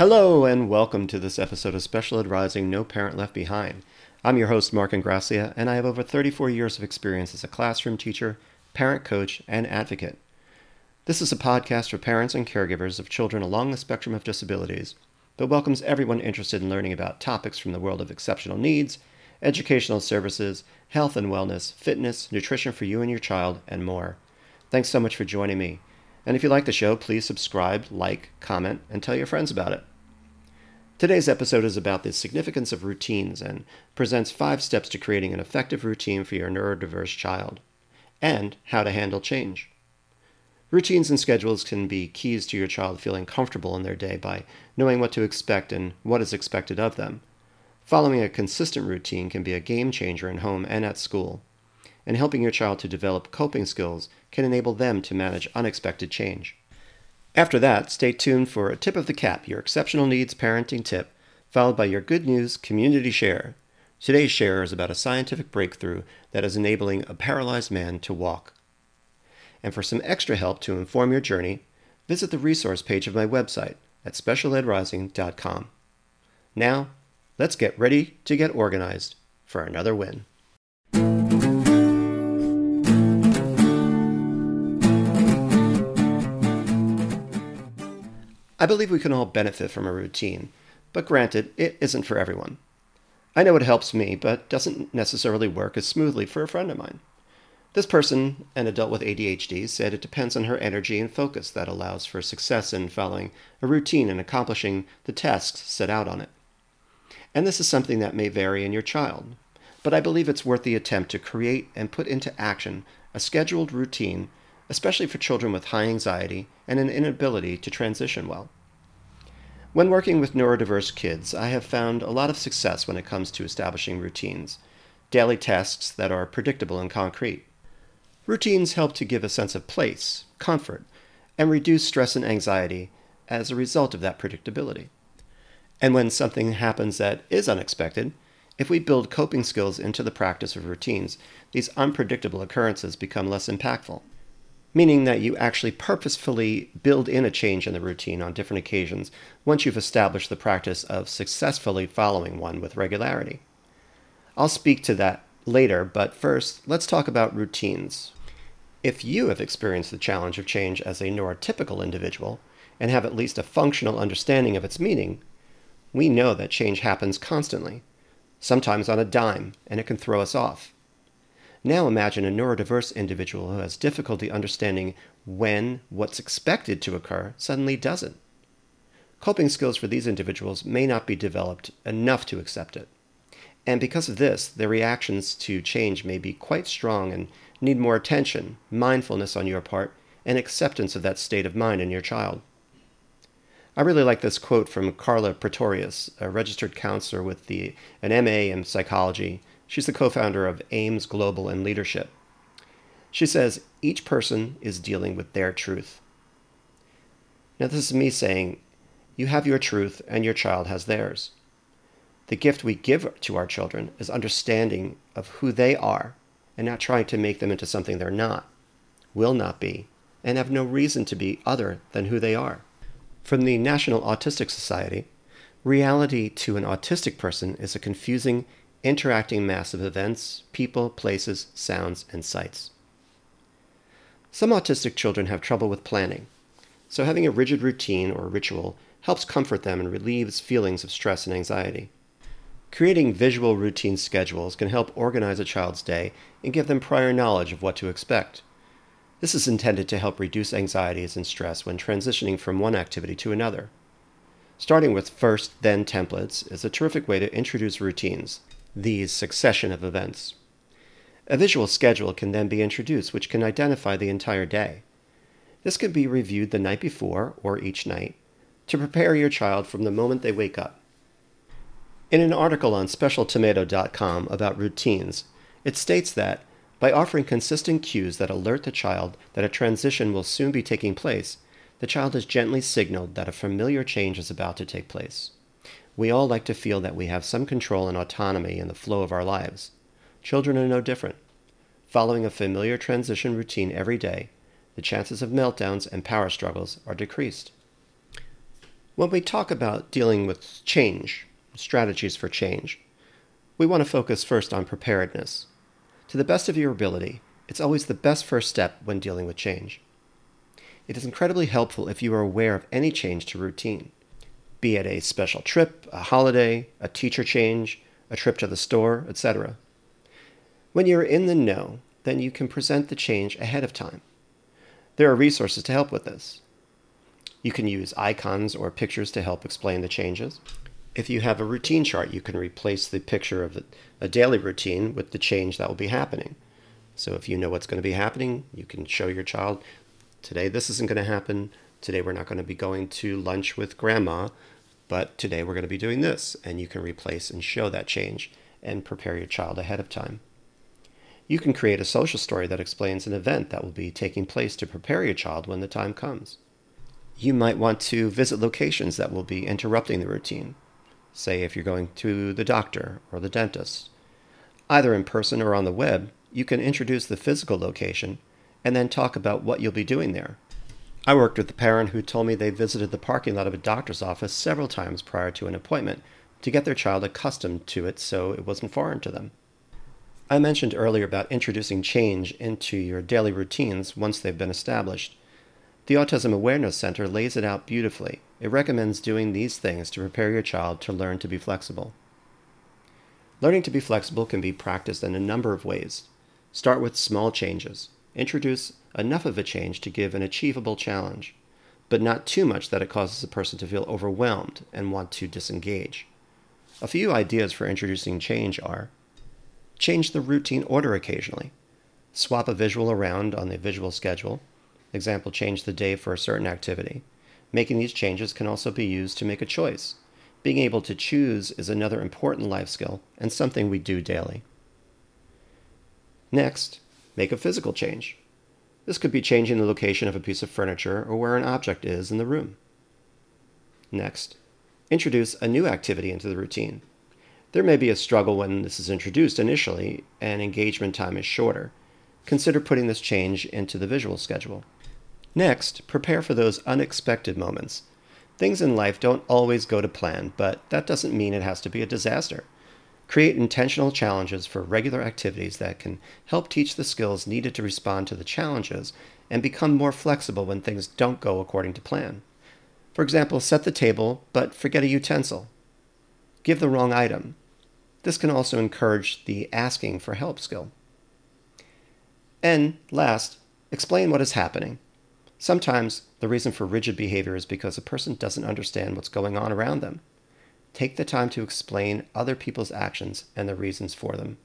Hello, and welcome to this episode of Special Ed Rising No Parent Left Behind. I'm your host, Mark Ingrassia, and I have over 34 years of experience as a classroom teacher, parent coach, and advocate. This is a podcast for parents and caregivers of children along the spectrum of disabilities that welcomes everyone interested in learning about topics from the world of exceptional needs, educational services, health and wellness, fitness, nutrition for you and your child, and more. Thanks so much for joining me. And if you like the show, please subscribe, like, comment, and tell your friends about it. Today's episode is about the significance of routines and presents five steps to creating an effective routine for your neurodiverse child, and how to handle change. Routines and schedules can be keys to your child feeling comfortable in their day by knowing what to expect and what is expected of them. Following a consistent routine can be a game changer in home and at school, and helping your child to develop coping skills can enable them to manage unexpected change. After that, stay tuned for a tip of the cap, your exceptional needs parenting tip, followed by your good news community share. Today's share is about a scientific breakthrough that is enabling a paralyzed man to walk. And for some extra help to inform your journey, visit the resource page of my website at specialedrising.com. Now, let's get ready to get organized for another win. I believe we can all benefit from a routine, but granted, it isn't for everyone. I know it helps me, but doesn't necessarily work as smoothly for a friend of mine. This person, an adult with ADHD, said it depends on her energy and focus that allows for success in following a routine and accomplishing the tasks set out on it. And this is something that may vary in your child, but I believe it's worth the attempt to create and put into action a scheduled routine especially for children with high anxiety and an inability to transition well. When working with neurodiverse kids, I have found a lot of success when it comes to establishing routines, daily tasks that are predictable and concrete. Routines help to give a sense of place, comfort, and reduce stress and anxiety as a result of that predictability. And when something happens that is unexpected, if we build coping skills into the practice of routines, these unpredictable occurrences become less impactful meaning that you actually purposefully build in a change in the routine on different occasions once you've established the practice of successfully following one with regularity. I'll speak to that later, but first, let's talk about routines. If you have experienced the challenge of change as a neurotypical individual and have at least a functional understanding of its meaning, we know that change happens constantly, sometimes on a dime, and it can throw us off. Now imagine a neurodiverse individual who has difficulty understanding when what's expected to occur suddenly doesn't. Coping skills for these individuals may not be developed enough to accept it. And because of this, their reactions to change may be quite strong and need more attention, mindfulness on your part, and acceptance of that state of mind in your child. I really like this quote from Carla Pretorius, a registered counselor with the, an MA in psychology She's the co founder of Ames Global and Leadership. She says each person is dealing with their truth. Now, this is me saying you have your truth and your child has theirs. The gift we give to our children is understanding of who they are and not trying to make them into something they're not, will not be, and have no reason to be other than who they are. From the National Autistic Society, reality to an autistic person is a confusing interacting mass of events, people, places, sounds, and sights. Some autistic children have trouble with planning, so having a rigid routine or ritual helps comfort them and relieves feelings of stress and anxiety. Creating visual routine schedules can help organize a child's day and give them prior knowledge of what to expect. This is intended to help reduce anxieties and stress when transitioning from one activity to another. Starting with first, then templates is a terrific way to introduce routines these succession of events. A visual schedule can then be introduced, which can identify the entire day. This can be reviewed the night before or each night to prepare your child from the moment they wake up. In an article on specialtomato.com about routines, it states that by offering consistent cues that alert the child that a transition will soon be taking place, the child is gently signaled that a familiar change is about to take place. We all like to feel that we have some control and autonomy in the flow of our lives. Children are no different. Following a familiar transition routine every day, the chances of meltdowns and power struggles are decreased. When we talk about dealing with change, strategies for change, we want to focus first on preparedness. To the best of your ability, it's always the best first step when dealing with change. It is incredibly helpful if you are aware of any change to routine, be it a special trip, a holiday, a teacher change, a trip to the store, etc. When you're in the know, then you can present the change ahead of time. There are resources to help with this. You can use icons or pictures to help explain the changes. If you have a routine chart, you can replace the picture of a daily routine with the change that will be happening. So if you know what's going to be happening, you can show your child today this isn't going to happen. Today we're not going to be going to lunch with grandma, but today we're going to be doing this. And you can replace and show that change and prepare your child ahead of time. You can create a social story that explains an event that will be taking place to prepare your child when the time comes. You might want to visit locations that will be interrupting the routine, say if you're going to the doctor or the dentist. Either in person or on the web, you can introduce the physical location and then talk about what you'll be doing there. I worked with a parent who told me they visited the parking lot of a doctor's office several times prior to an appointment to get their child accustomed to it so it wasn't foreign to them. I mentioned earlier about introducing change into your daily routines once they've been established. The Autism Awareness Center lays it out beautifully. It recommends doing these things to prepare your child to learn to be flexible. Learning to be flexible can be practiced in a number of ways. Start with small changes. Introduce enough of a change to give an achievable challenge, but not too much that it causes a person to feel overwhelmed and want to disengage. A few ideas for introducing change are Change the routine order occasionally. Swap a visual around on the visual schedule. Example, change the day for a certain activity. Making these changes can also be used to make a choice. Being able to choose is another important life skill and something we do daily. Next, make a physical change. This could be changing the location of a piece of furniture or where an object is in the room. Next, introduce a new activity into the routine. There may be a struggle when this is introduced initially and engagement time is shorter. Consider putting this change into the visual schedule. Next, prepare for those unexpected moments. Things in life don't always go to plan, but that doesn't mean it has to be a disaster. Create intentional challenges for regular activities that can help teach the skills needed to respond to the challenges and become more flexible when things don't go according to plan. For example, set the table but forget a utensil. Give the wrong item. This can also encourage the asking for help skill. And last, explain what is happening. Sometimes the reason for rigid behavior is because a person doesn't understand what's going on around them. Take the time to explain other people's actions and the reasons for them.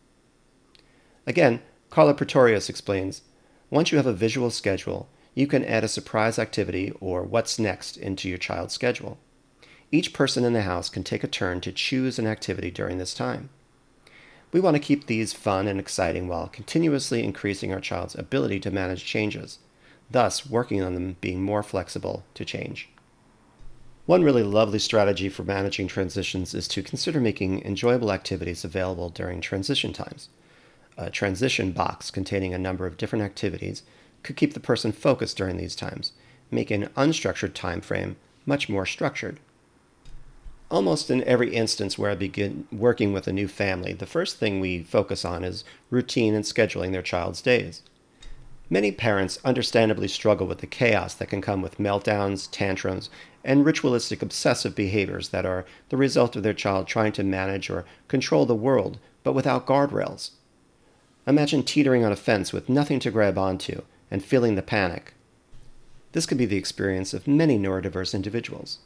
Again, Carla Pretorius explains once you have a visual schedule, you can add a surprise activity or what's next into your child's schedule. Each person in the house can take a turn to choose an activity during this time. We want to keep these fun and exciting while continuously increasing our child's ability to manage changes, thus, working on them being more flexible to change. One really lovely strategy for managing transitions is to consider making enjoyable activities available during transition times. A transition box containing a number of different activities could keep the person focused during these times, making an unstructured time frame much more structured. Almost in every instance where I begin working with a new family, the first thing we focus on is routine and scheduling their child's days. Many parents understandably struggle with the chaos that can come with meltdowns, tantrums, and ritualistic obsessive behaviors that are the result of their child trying to manage or control the world, but without guardrails. Imagine teetering on a fence with nothing to grab onto and feeling the panic. This could be the experience of many neurodiverse individuals.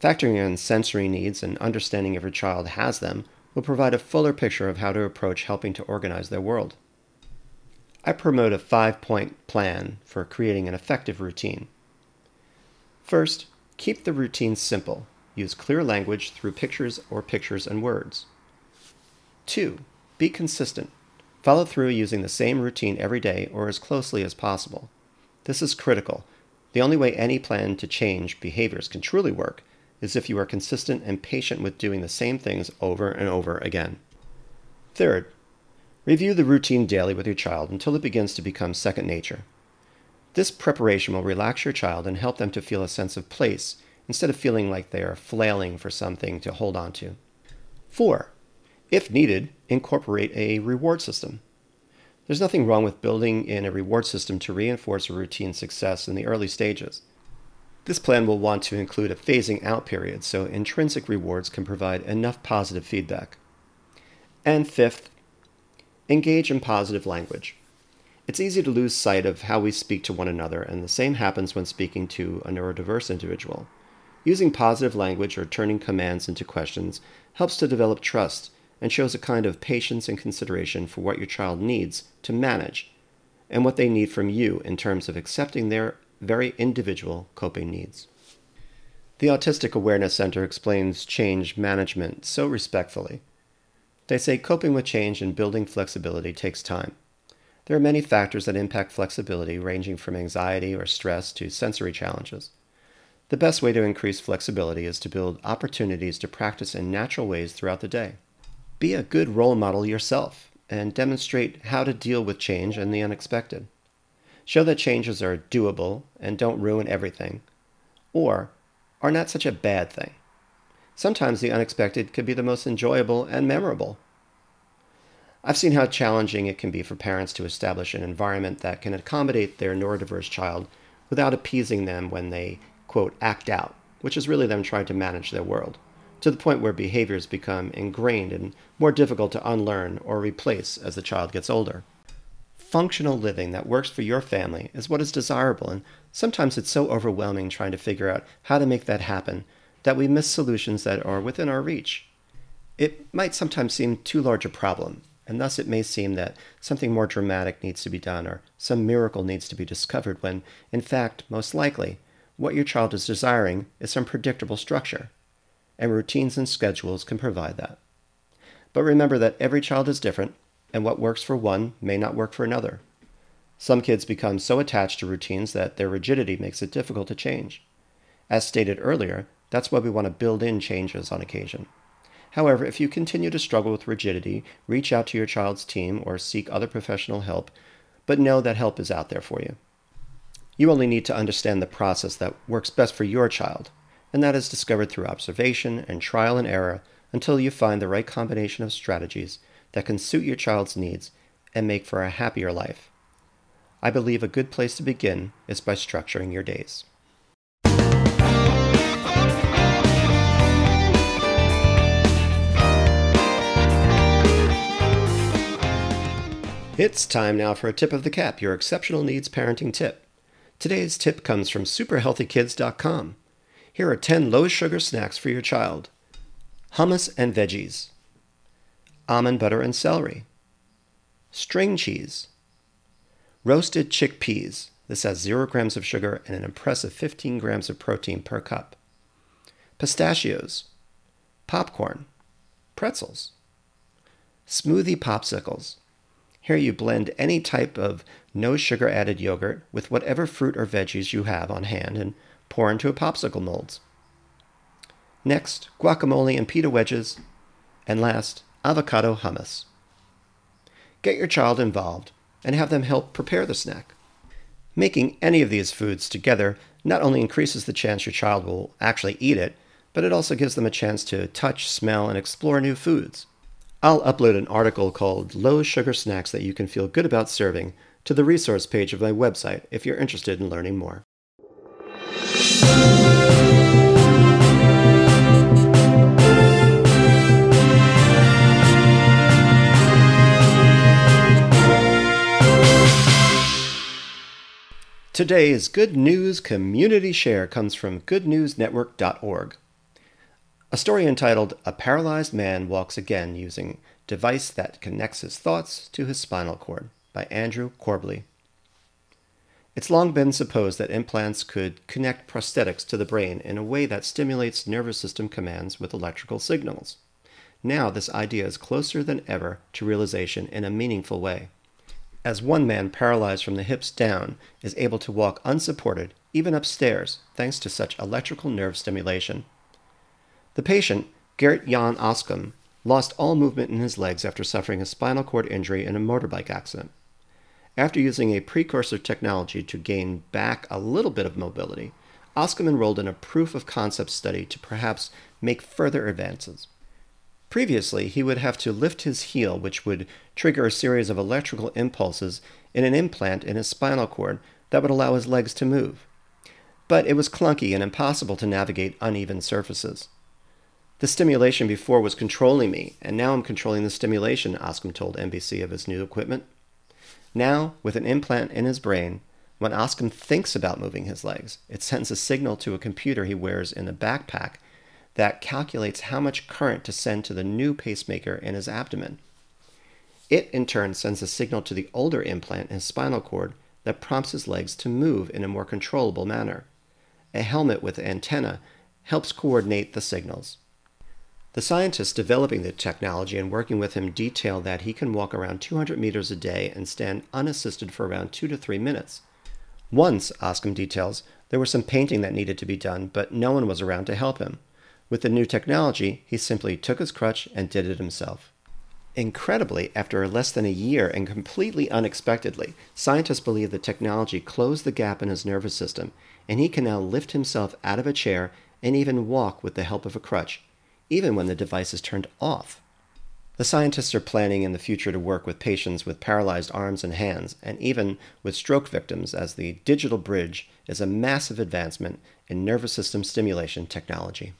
Factoring in sensory needs and understanding if your child has them will provide a fuller picture of how to approach helping to organize their world. I promote a five point plan for creating an effective routine. First, keep the routine simple. Use clear language through pictures or pictures and words. 2. Be consistent. Follow through using the same routine every day or as closely as possible. This is critical. The only way any plan to change behaviors can truly work is if you are consistent and patient with doing the same things over and over again. Third, Review the routine daily with your child until it begins to become second nature. This preparation will relax your child and help them to feel a sense of place instead of feeling like they are flailing for something to hold on to. 4. If needed, incorporate a reward system. There's nothing wrong with building in a reward system to reinforce a routine success in the early stages. This plan will want to include a phasing out period so intrinsic rewards can provide enough positive feedback. And fifth, engage in positive language. It's easy to lose sight of how we speak to one another, and the same happens when speaking to a neurodiverse individual. Using positive language or turning commands into questions helps to develop trust and shows a kind of patience and consideration for what your child needs to manage and what they need from you in terms of accepting their very individual coping needs. The Autistic Awareness Center explains change management so respectfully. They say coping with change and building flexibility takes time. There are many factors that impact flexibility, ranging from anxiety or stress to sensory challenges. The best way to increase flexibility is to build opportunities to practice in natural ways throughout the day. Be a good role model yourself and demonstrate how to deal with change and the unexpected. Show that changes are doable and don't ruin everything, or are not such a bad thing. Sometimes the unexpected could be the most enjoyable and memorable. I've seen how challenging it can be for parents to establish an environment that can accommodate their neurodiverse child without appeasing them when they, quote, act out, which is really them trying to manage their world, to the point where behaviors become ingrained and more difficult to unlearn or replace as the child gets older. Functional living that works for your family is what is desirable, and sometimes it's so overwhelming trying to figure out how to make that happen that we miss solutions that are within our reach. It might sometimes seem too large a problem, and thus it may seem that something more dramatic needs to be done or some miracle needs to be discovered when, in fact, most likely, what your child is desiring is some predictable structure, and routines and schedules can provide that. But remember that every child is different, and what works for one may not work for another. Some kids become so attached to routines that their rigidity makes it difficult to change. As stated earlier, that's why we want to build in changes on occasion. However, if you continue to struggle with rigidity, reach out to your child's team or seek other professional help, but know that help is out there for you. You only need to understand the process that works best for your child, and that is discovered through observation and trial and error until you find the right combination of strategies that can suit your child's needs and make for a happier life. I believe a good place to begin is by structuring your days. It's time now for a tip of the cap, your exceptional needs parenting tip. Today's tip comes from superhealthykids.com. Here are 10 low sugar snacks for your child. Hummus and veggies, almond butter and celery, string cheese, roasted chickpeas. This has 0 grams of sugar and an impressive 15 grams of protein per cup, pistachios, popcorn, pretzels, smoothie popsicles here you blend any type of no sugar added yogurt with whatever fruit or veggies you have on hand and pour into a popsicle molds. Next, guacamole and pita wedges, and last, avocado hummus. Get your child involved and have them help prepare the snack. Making any of these foods together not only increases the chance your child will actually eat it, but it also gives them a chance to touch, smell, and explore new foods. I'll upload an article called Low Sugar Snacks That You Can Feel Good About Serving to the resource page of my website if you're interested in learning more. Today's Good News Community Share comes from goodnewsnetwork.org. A story entitled A Paralyzed Man Walks Again Using Device That Connects His Thoughts to His Spinal Cord by Andrew Corbley. It's long been supposed that implants could connect prosthetics to the brain in a way that stimulates nervous system commands with electrical signals. Now, this idea is closer than ever to realization in a meaningful way. As one man paralyzed from the hips down is able to walk unsupported, even upstairs, thanks to such electrical nerve stimulation. The patient, Gerrit Jan Oskam, lost all movement in his legs after suffering a spinal cord injury in a motorbike accident. After using a precursor technology to gain back a little bit of mobility, Oskam enrolled in a proof of concept study to perhaps make further advances. Previously, he would have to lift his heel, which would trigger a series of electrical impulses in an implant in his spinal cord that would allow his legs to move. But it was clunky and impossible to navigate uneven surfaces. The stimulation before was controlling me, and now I'm controlling the stimulation, Oskam told NBC of his new equipment. Now, with an implant in his brain, when Oskam thinks about moving his legs, it sends a signal to a computer he wears in a backpack that calculates how much current to send to the new pacemaker in his abdomen. It, in turn, sends a signal to the older implant in his spinal cord that prompts his legs to move in a more controllable manner. A helmet with antenna helps coordinate the signals. The scientists developing the technology and working with him detail that he can walk around 200 meters a day and stand unassisted for around two to three minutes. Once, Oskam details, there was some painting that needed to be done, but no one was around to help him. With the new technology, he simply took his crutch and did it himself. Incredibly, after less than a year and completely unexpectedly, scientists believe the technology closed the gap in his nervous system, and he can now lift himself out of a chair and even walk with the help of a crutch, even when the device is turned off. The scientists are planning in the future to work with patients with paralyzed arms and hands, and even with stroke victims, as the digital bridge is a massive advancement in nervous system stimulation technology.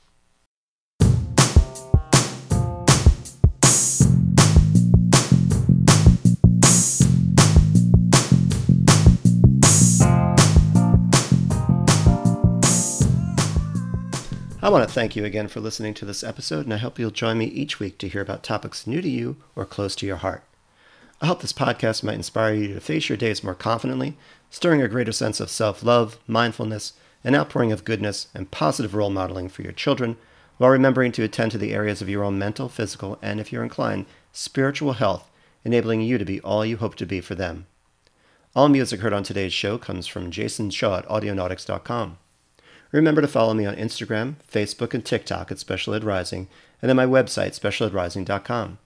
I want to thank you again for listening to this episode, and I hope you'll join me each week to hear about topics new to you or close to your heart. I hope this podcast might inspire you to face your days more confidently, stirring a greater sense of self love, mindfulness, and outpouring of goodness and positive role modeling for your children, while remembering to attend to the areas of your own mental, physical, and, if you're inclined, spiritual health, enabling you to be all you hope to be for them. All music heard on today's show comes from Jason Shaw at Audionautix.com. Remember to follow me on Instagram, Facebook, and TikTok at Special Ed Rising, and then my website, specialedrising.com.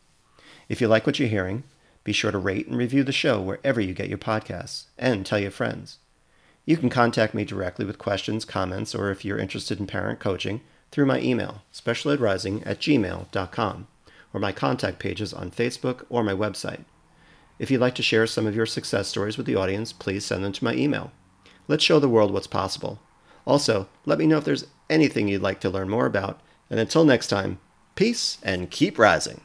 If you like what you're hearing, be sure to rate and review the show wherever you get your podcasts, and tell your friends. You can contact me directly with questions, comments, or if you're interested in parent coaching, through my email, specialedrising at gmail.com, or my contact pages on Facebook or my website. If you'd like to share some of your success stories with the audience, please send them to my email. Let's show the world what's possible. Also, let me know if there's anything you'd like to learn more about. And until next time, peace and keep rising.